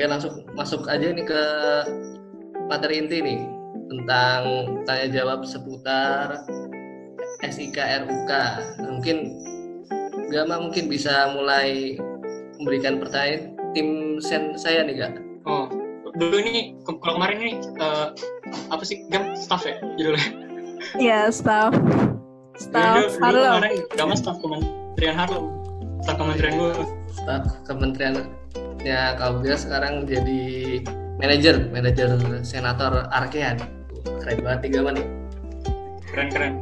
Oke langsung masuk aja nih ke materi inti nih tentang tanya jawab seputar SIK RUK. Mungkin Gama mungkin bisa mulai memberikan pertanyaan tim sen saya nih kak. Oh, dulu ini kalau kemarin ini uh, apa sih Gam staff ya judulnya? Iya staff. Staff Harlem. Gama staff Kementerian Harlem. Staff Kementerian gue. Staff Kementerian ya kalau dia sekarang jadi manajer manajer senator Arkean keren banget nih Gama nih keren keren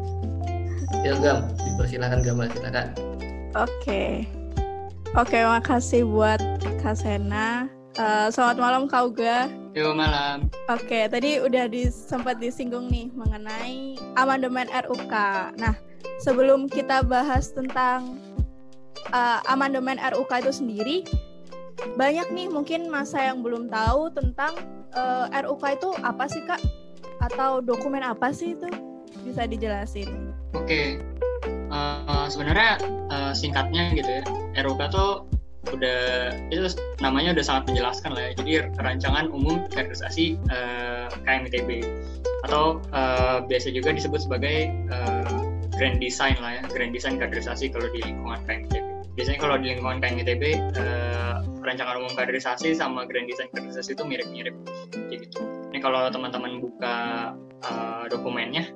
ya Gam dipersilakan Gama silakan Oke. Oke, makasih buat Kak Sena. Uh, selamat malam Kak Uga. Yo malam. Oke, tadi udah di, sempat disinggung nih mengenai amandemen RUK. Nah, sebelum kita bahas tentang uh, amandemen RUK itu sendiri, banyak nih mungkin masa yang belum tahu tentang uh, RUK itu apa sih Kak? Atau dokumen apa sih itu? Bisa dijelasin. Oke, uh, sebenarnya uh, singkatnya gitu ya RUK tuh udah itu namanya udah sangat menjelaskan lah ya jadi rancangan umum kaderisasi uh, KMITB atau uh, biasa juga disebut sebagai uh, grand design lah ya grand design kaderisasi kalau di lingkungan KMITB biasanya kalau di lingkungan KMITB uh, rancangan umum kaderisasi sama grand design kaderisasi itu mirip-mirip gitu ini kalau teman-teman buka uh, dokumennya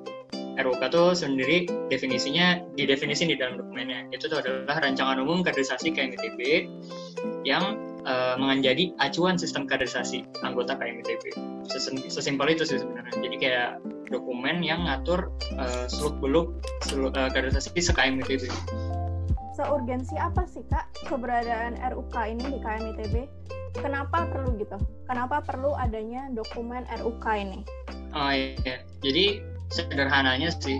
RUK itu sendiri definisinya didefinisi di dalam dokumennya. Itu tuh adalah rancangan umum kaderisasi KMITB yang uh, menjadi acuan sistem kaderisasi anggota KMITB. Sesimpel itu sih sebenarnya. Jadi kayak dokumen yang ngatur uh, seluk beluk seluk, uh, kaderisasi se KMITB. Seurgensi apa sih kak keberadaan RUK ini di KMITB? Kenapa perlu gitu? Kenapa perlu adanya dokumen RUK ini? Oh iya, jadi sederhananya sih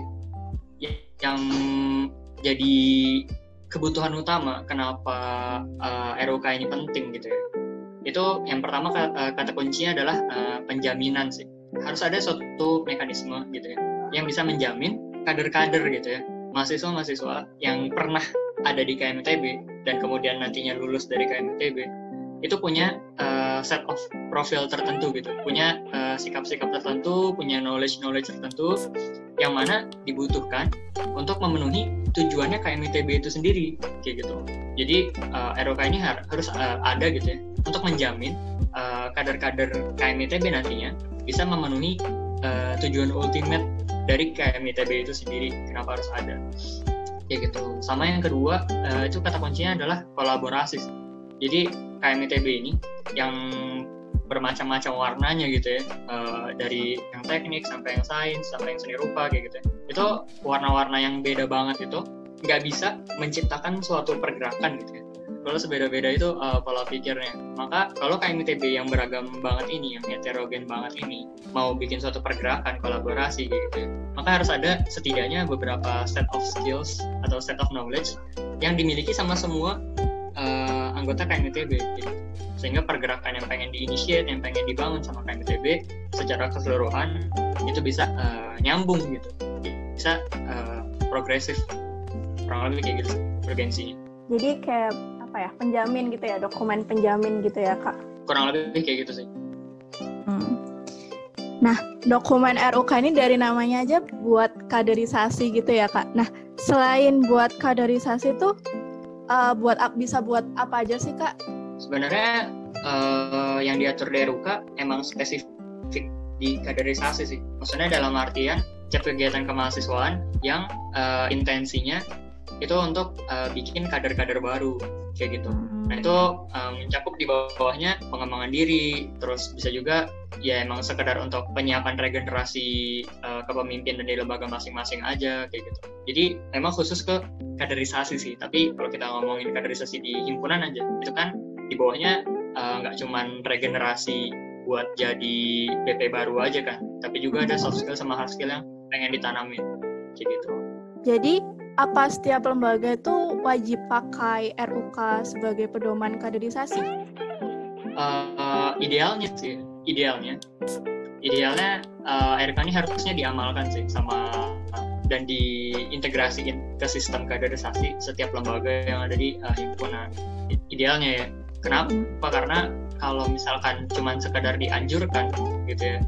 yang jadi kebutuhan utama kenapa uh, eh, ROK ini penting gitu ya itu yang pertama eh, kata kuncinya adalah uh, penjaminan sih harus ada suatu mekanisme gitu ya yang bisa menjamin kader-kader gitu ya mahasiswa-mahasiswa yang pernah ada di KMTB dan kemudian nantinya lulus dari KMTB itu punya uh, set of profil tertentu gitu, punya uh, sikap-sikap tertentu, punya knowledge-knowledge tertentu yang mana dibutuhkan untuk memenuhi tujuannya KMITB itu sendiri kayak gitu. Jadi uh, ROK ini har harus uh, ada gitu ya untuk menjamin kader-kader uh, KMITB nantinya bisa memenuhi uh, tujuan ultimate dari KMITB itu sendiri. Kenapa harus ada? Kayak gitu. Sama yang kedua uh, itu kata kuncinya adalah kolaborasi. Jadi KMITB ini yang bermacam-macam warnanya gitu ya uh, dari yang teknik sampai yang sains sampai yang seni rupa kayak gitu ya itu warna-warna yang beda banget itu nggak bisa menciptakan suatu pergerakan gitu ya kalau sebeda-beda itu uh, pola pikirnya. Maka kalau KMITB yang beragam banget ini yang heterogen banget ini mau bikin suatu pergerakan kolaborasi gitu maka harus ada setidaknya beberapa set of skills atau set of knowledge yang dimiliki sama semua uh, anggota KMITB gitu. sehingga pergerakan yang pengen diinisiat yang pengen dibangun sama KMITB secara keseluruhan itu bisa uh, nyambung gitu. Bisa uh, progresif. Kurang lebih kayak gitu urgensinya jadi kayak apa ya penjamin gitu ya dokumen penjamin gitu ya kak kurang lebih kayak gitu sih hmm. Nah, dokumen RUK ini dari namanya aja buat kaderisasi gitu ya, Kak. Nah, selain buat kaderisasi tuh uh, buat bisa buat apa aja sih kak? Sebenarnya uh, yang diatur di RUK emang spesifik di kaderisasi sih. Maksudnya dalam artian setiap kegiatan kemahasiswaan yang uh, intensinya itu untuk uh, bikin kader-kader baru kayak gitu. Hmm. Nah itu um, mencakup di bawahnya pengembangan diri, terus bisa juga ya emang sekedar untuk penyiapan regenerasi uh, kepemimpinan di lembaga masing-masing aja kayak gitu. Jadi memang khusus ke kaderisasi sih. Tapi kalau kita ngomongin kaderisasi di himpunan aja, itu kan di bawahnya nggak uh, cuman regenerasi buat jadi BP baru aja kan, tapi juga ada soft skill sama hard skill yang pengen ditanamin kayak gitu. Jadi apa setiap lembaga itu wajib pakai RUK sebagai pedoman kaderisasi? Uh, idealnya sih, idealnya, idealnya uh, RUK ini harusnya diamalkan sih sama dan diintegrasikan ke sistem kaderisasi setiap lembaga yang ada di uh, himpunan. Idealnya ya, Kenapa? Karena kalau misalkan cuman sekadar dianjurkan gitu ya.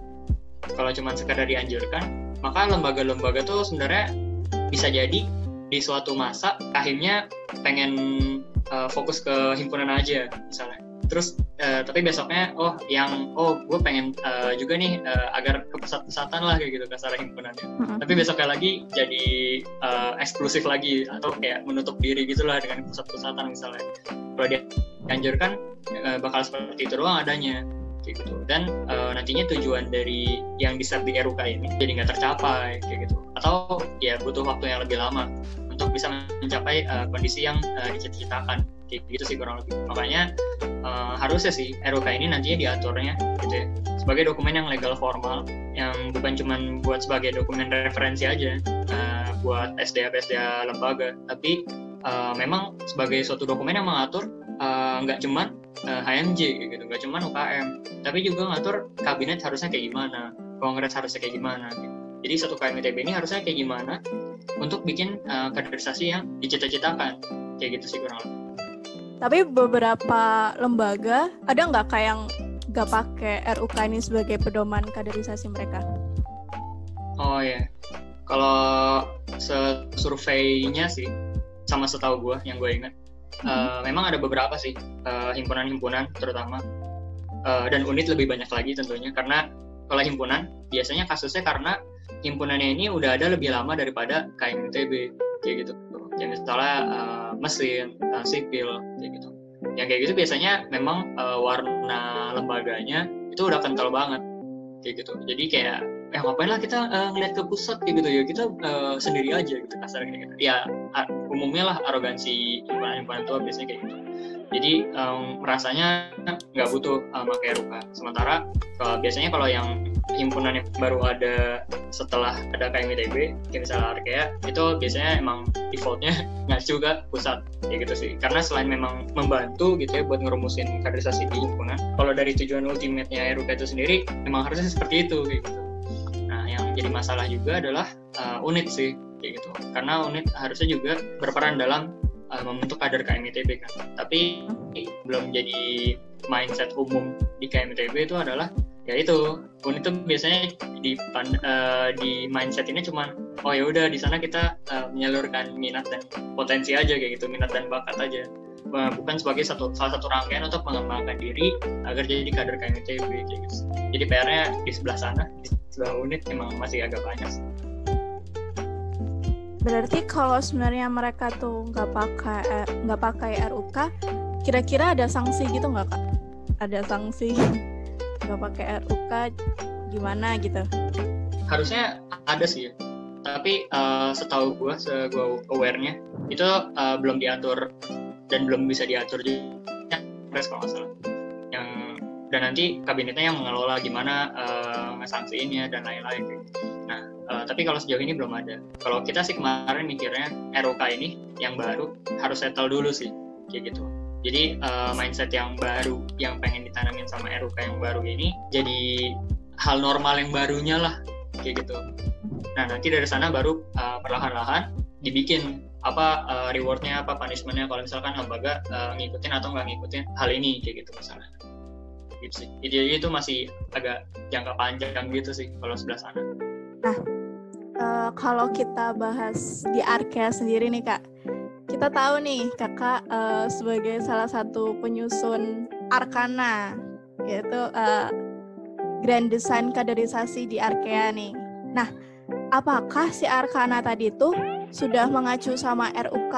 Kalau cuman sekadar dianjurkan, maka lembaga-lembaga tuh sebenarnya bisa jadi di suatu masa akhirnya pengen uh, fokus ke himpunan aja misalnya. Terus uh, tapi besoknya oh yang oh gue pengen uh, juga nih uh, agar ke pusat-pusatan lah kayak gitu kasar himpunannya. Mm-hmm. tapi besoknya lagi jadi uh, eksklusif lagi atau kayak menutup diri gitulah dengan pusat-pusatan misalnya. Kalau dia dianjurkan uh, bakal seperti itu doang adanya kayak gitu. Dan uh, nantinya tujuan dari yang di di RUK ini jadi nggak tercapai kayak gitu. Atau ya butuh waktu yang lebih lama untuk bisa mencapai uh, kondisi yang uh, dicita-citakan. Kayak gitu sih kurang lebih. Makanya uh, harusnya sih RUK ini nantinya diaturnya gitu ya sebagai dokumen yang legal formal yang bukan cuma buat sebagai dokumen referensi aja uh, buat SDA SDA lembaga. Tapi uh, memang sebagai suatu dokumen yang mengatur nggak uh, cuma uh, HMJ gitu nggak cuma UKM tapi juga ngatur kabinet harusnya kayak gimana kongres harusnya kayak gimana gitu. jadi satu KMITB ini harusnya kayak gimana untuk bikin uh, kaderisasi yang dicita-citakan kayak gitu sih kurang lebih. Tapi beberapa lembaga ada nggak kayak yang nggak pakai RUK ini sebagai pedoman kaderisasi mereka? Oh ya, kalau surveinya sih sama setahu gue yang gue ingat, mm-hmm. uh, memang ada beberapa sih uh, himpunan-himpunan terutama. Uh, dan unit lebih banyak lagi tentunya karena kalau himpunan biasanya kasusnya karena himpunannya ini udah ada lebih lama daripada KMITB kayak gitu. Kayak misalnya uh, mesin uh, sipil kayak gitu. Yang kayak gitu biasanya memang uh, warna lembaganya itu udah kental banget kayak gitu. Jadi kayak ya ngapain lah kita uh, ngeliat ke pusat kayak gitu ya. Kita uh, sendiri aja gitu kasarnya gitu. Ya umumnya lah arogansi himpunan-himpunan tua biasanya kayak gitu. Jadi um, rasanya nggak butuh uh, pakai ruka. Sementara uh, biasanya kalau yang himpunan yang baru ada setelah ada KMITB kayak misalnya Arkea itu biasanya emang defaultnya nggak juga pusat ya gitu sih. Karena selain memang membantu gitu ya buat ngerumusin kaderisasi di himpunan kalau dari tujuan ultimate-nya RUK itu sendiri memang harusnya seperti itu gitu jadi masalah juga adalah uh, unit sih kayak gitu. Karena unit harusnya juga berperan dalam uh, membentuk kader KMITB kan. Tapi belum jadi mindset umum di KMITB itu adalah ya itu unit itu biasanya di uh, di mindset ini cuma oh ya udah di sana kita uh, menyalurkan minat dan potensi aja kayak gitu minat dan bakat aja bukan sebagai satu salah satu rangkaian untuk mengembangkan diri agar jadi kader KMITB gitu jadi PR-nya di sebelah sana di sebelah unit memang masih agak banyak Berarti kalau sebenarnya mereka tuh nggak pakai eh, nggak pakai RUK, kira-kira ada sanksi gitu nggak kak? Ada sanksi nggak pakai RUK gimana gitu? Harusnya ada sih ya. Tapi uh, setahu gue, se gue aware-nya itu uh, belum diatur dan belum bisa diatur juga press kalau nggak salah. Yang dan nanti kabinetnya yang mengelola gimana uh, sanksiinnya dan lain-lain. Nah, Uh, tapi kalau sejauh ini belum ada. Kalau kita sih kemarin mikirnya ROK ini yang baru harus settle dulu sih, kayak gitu. Jadi uh, mindset yang baru yang pengen ditanamin sama ROK yang baru ini jadi hal normal yang barunya lah, kayak gitu. Nah nanti dari sana baru uh, perlahan-lahan dibikin apa uh, rewardnya apa punishmentnya kalau misalkan lembaga uh, ngikutin atau nggak ngikutin hal ini kayak gitu misalnya. Gitu sih. Ide itu masih agak jangka panjang gitu sih kalau sebelah sana. Nah uh, kalau kita bahas di Arkea sendiri nih kak, kita tahu nih kakak uh, sebagai salah satu penyusun Arkana, yaitu uh, Grand Design Kaderisasi di Arkea nih. Nah, apakah si Arkana tadi itu sudah mengacu sama RUK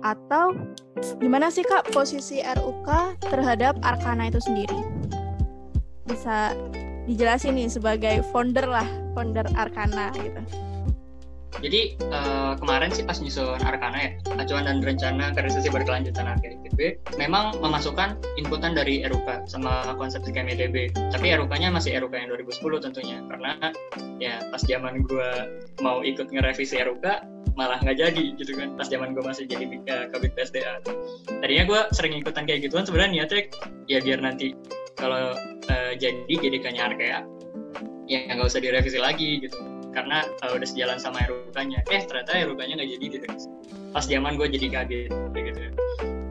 atau gimana sih kak posisi RUK terhadap Arkana itu sendiri? Bisa dijelasin nih sebagai founder lah, founder Arkana gitu. Jadi uh, kemarin sih pas nyusun Arkana ya, acuan dan rencana kaderisasi berkelanjutan AKITB memang memasukkan inputan dari RUK sama konsep KMITB. Tapi RUK-nya masih RUK yang 2010 tentunya, karena ya pas zaman gue mau ikut ngerevisi RUK malah nggak jadi gitu kan pas zaman gue masih jadi uh, kabit PSDA tadinya gue sering ikutan kayak gituan sebenarnya niatnya ya biar nanti kalau uh, jadi GDK-nya Arkea ya nggak usah direvisi lagi gitu karena uh, udah sejalan sama RUK-nya eh ternyata RUK-nya nggak jadi gitu. Pas zaman gue jadi kaget gitu.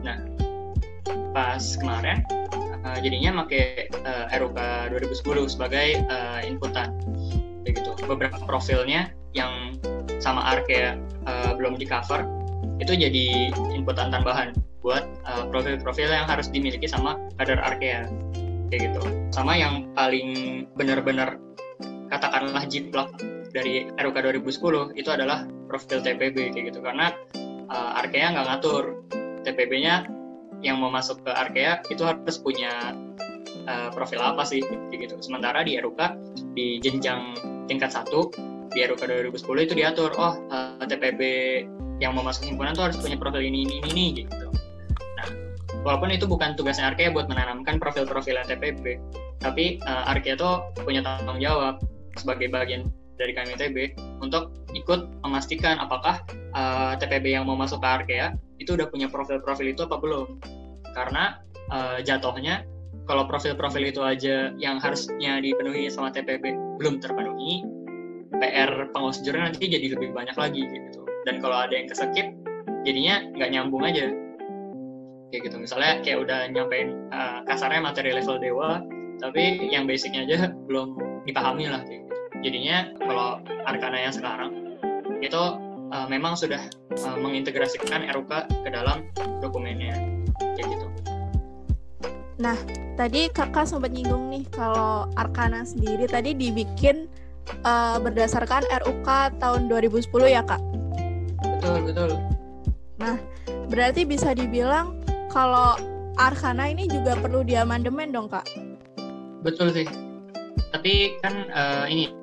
Nah pas kemarin uh, jadinya pakai uh, RUK 2010 sebagai uh, inputan. Kayak gitu. Beberapa profilnya yang sama Arkea uh, belum di cover itu jadi inputan tambahan buat profil-profil uh, yang harus dimiliki sama kader Arkea kayak gitu. Sama yang paling benar-benar katakanlah jiplak dari RUK 2010 itu adalah profil TPB kayak gitu karena uh, Arkea nggak ngatur TPB-nya yang mau masuk ke Arkea itu harus punya uh, profil apa sih gitu. Sementara di RUK di jenjang tingkat satu di RUK 2010 itu diatur oh uh, eh, TPB yang mau masuk himpunan tuh harus punya profil ini ini ini gitu. Nah, walaupun itu bukan tugasnya Arkea buat menanamkan profil-profil TPB, tapi uh, Arkea tuh punya tanggung jawab sebagai bagian dari KMITB untuk ikut memastikan apakah uh, TPB yang mau masuk ke Arkea itu udah punya profil-profil itu apa belum. Karena uh, jatuhnya kalau profil-profil itu aja yang harusnya dipenuhi sama TPB belum terpenuhi, PR pengawas jurnal nanti jadi lebih banyak lagi gitu. Dan kalau ada yang kesekip, jadinya nggak nyambung aja. Kayak gitu. Misalnya kayak udah nyampein uh, kasarnya materi level dewa, tapi yang basicnya aja belum dipahami lah. Kayak gitu. Jadinya kalau Arkana yang sekarang itu uh, memang sudah uh, mengintegrasikan RUK ke dalam dokumennya. Kayak gitu. Nah, tadi kakak sempat nyinggung nih kalau Arkana sendiri tadi dibikin uh, berdasarkan RUK tahun 2010 ya kak? Betul betul. Nah, berarti bisa dibilang kalau Arkana ini juga perlu diamandemen dong kak? Betul sih. Tapi kan uh, ini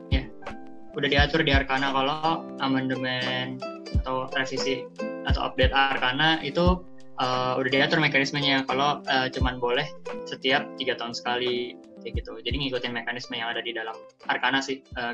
udah diatur di Arkana kalau amandemen atau revisi atau update Arkana itu uh, udah diatur mekanismenya. Kalau uh, cuman boleh setiap tiga tahun sekali kayak gitu. Jadi ngikutin mekanisme yang ada di dalam Arkana sih uh,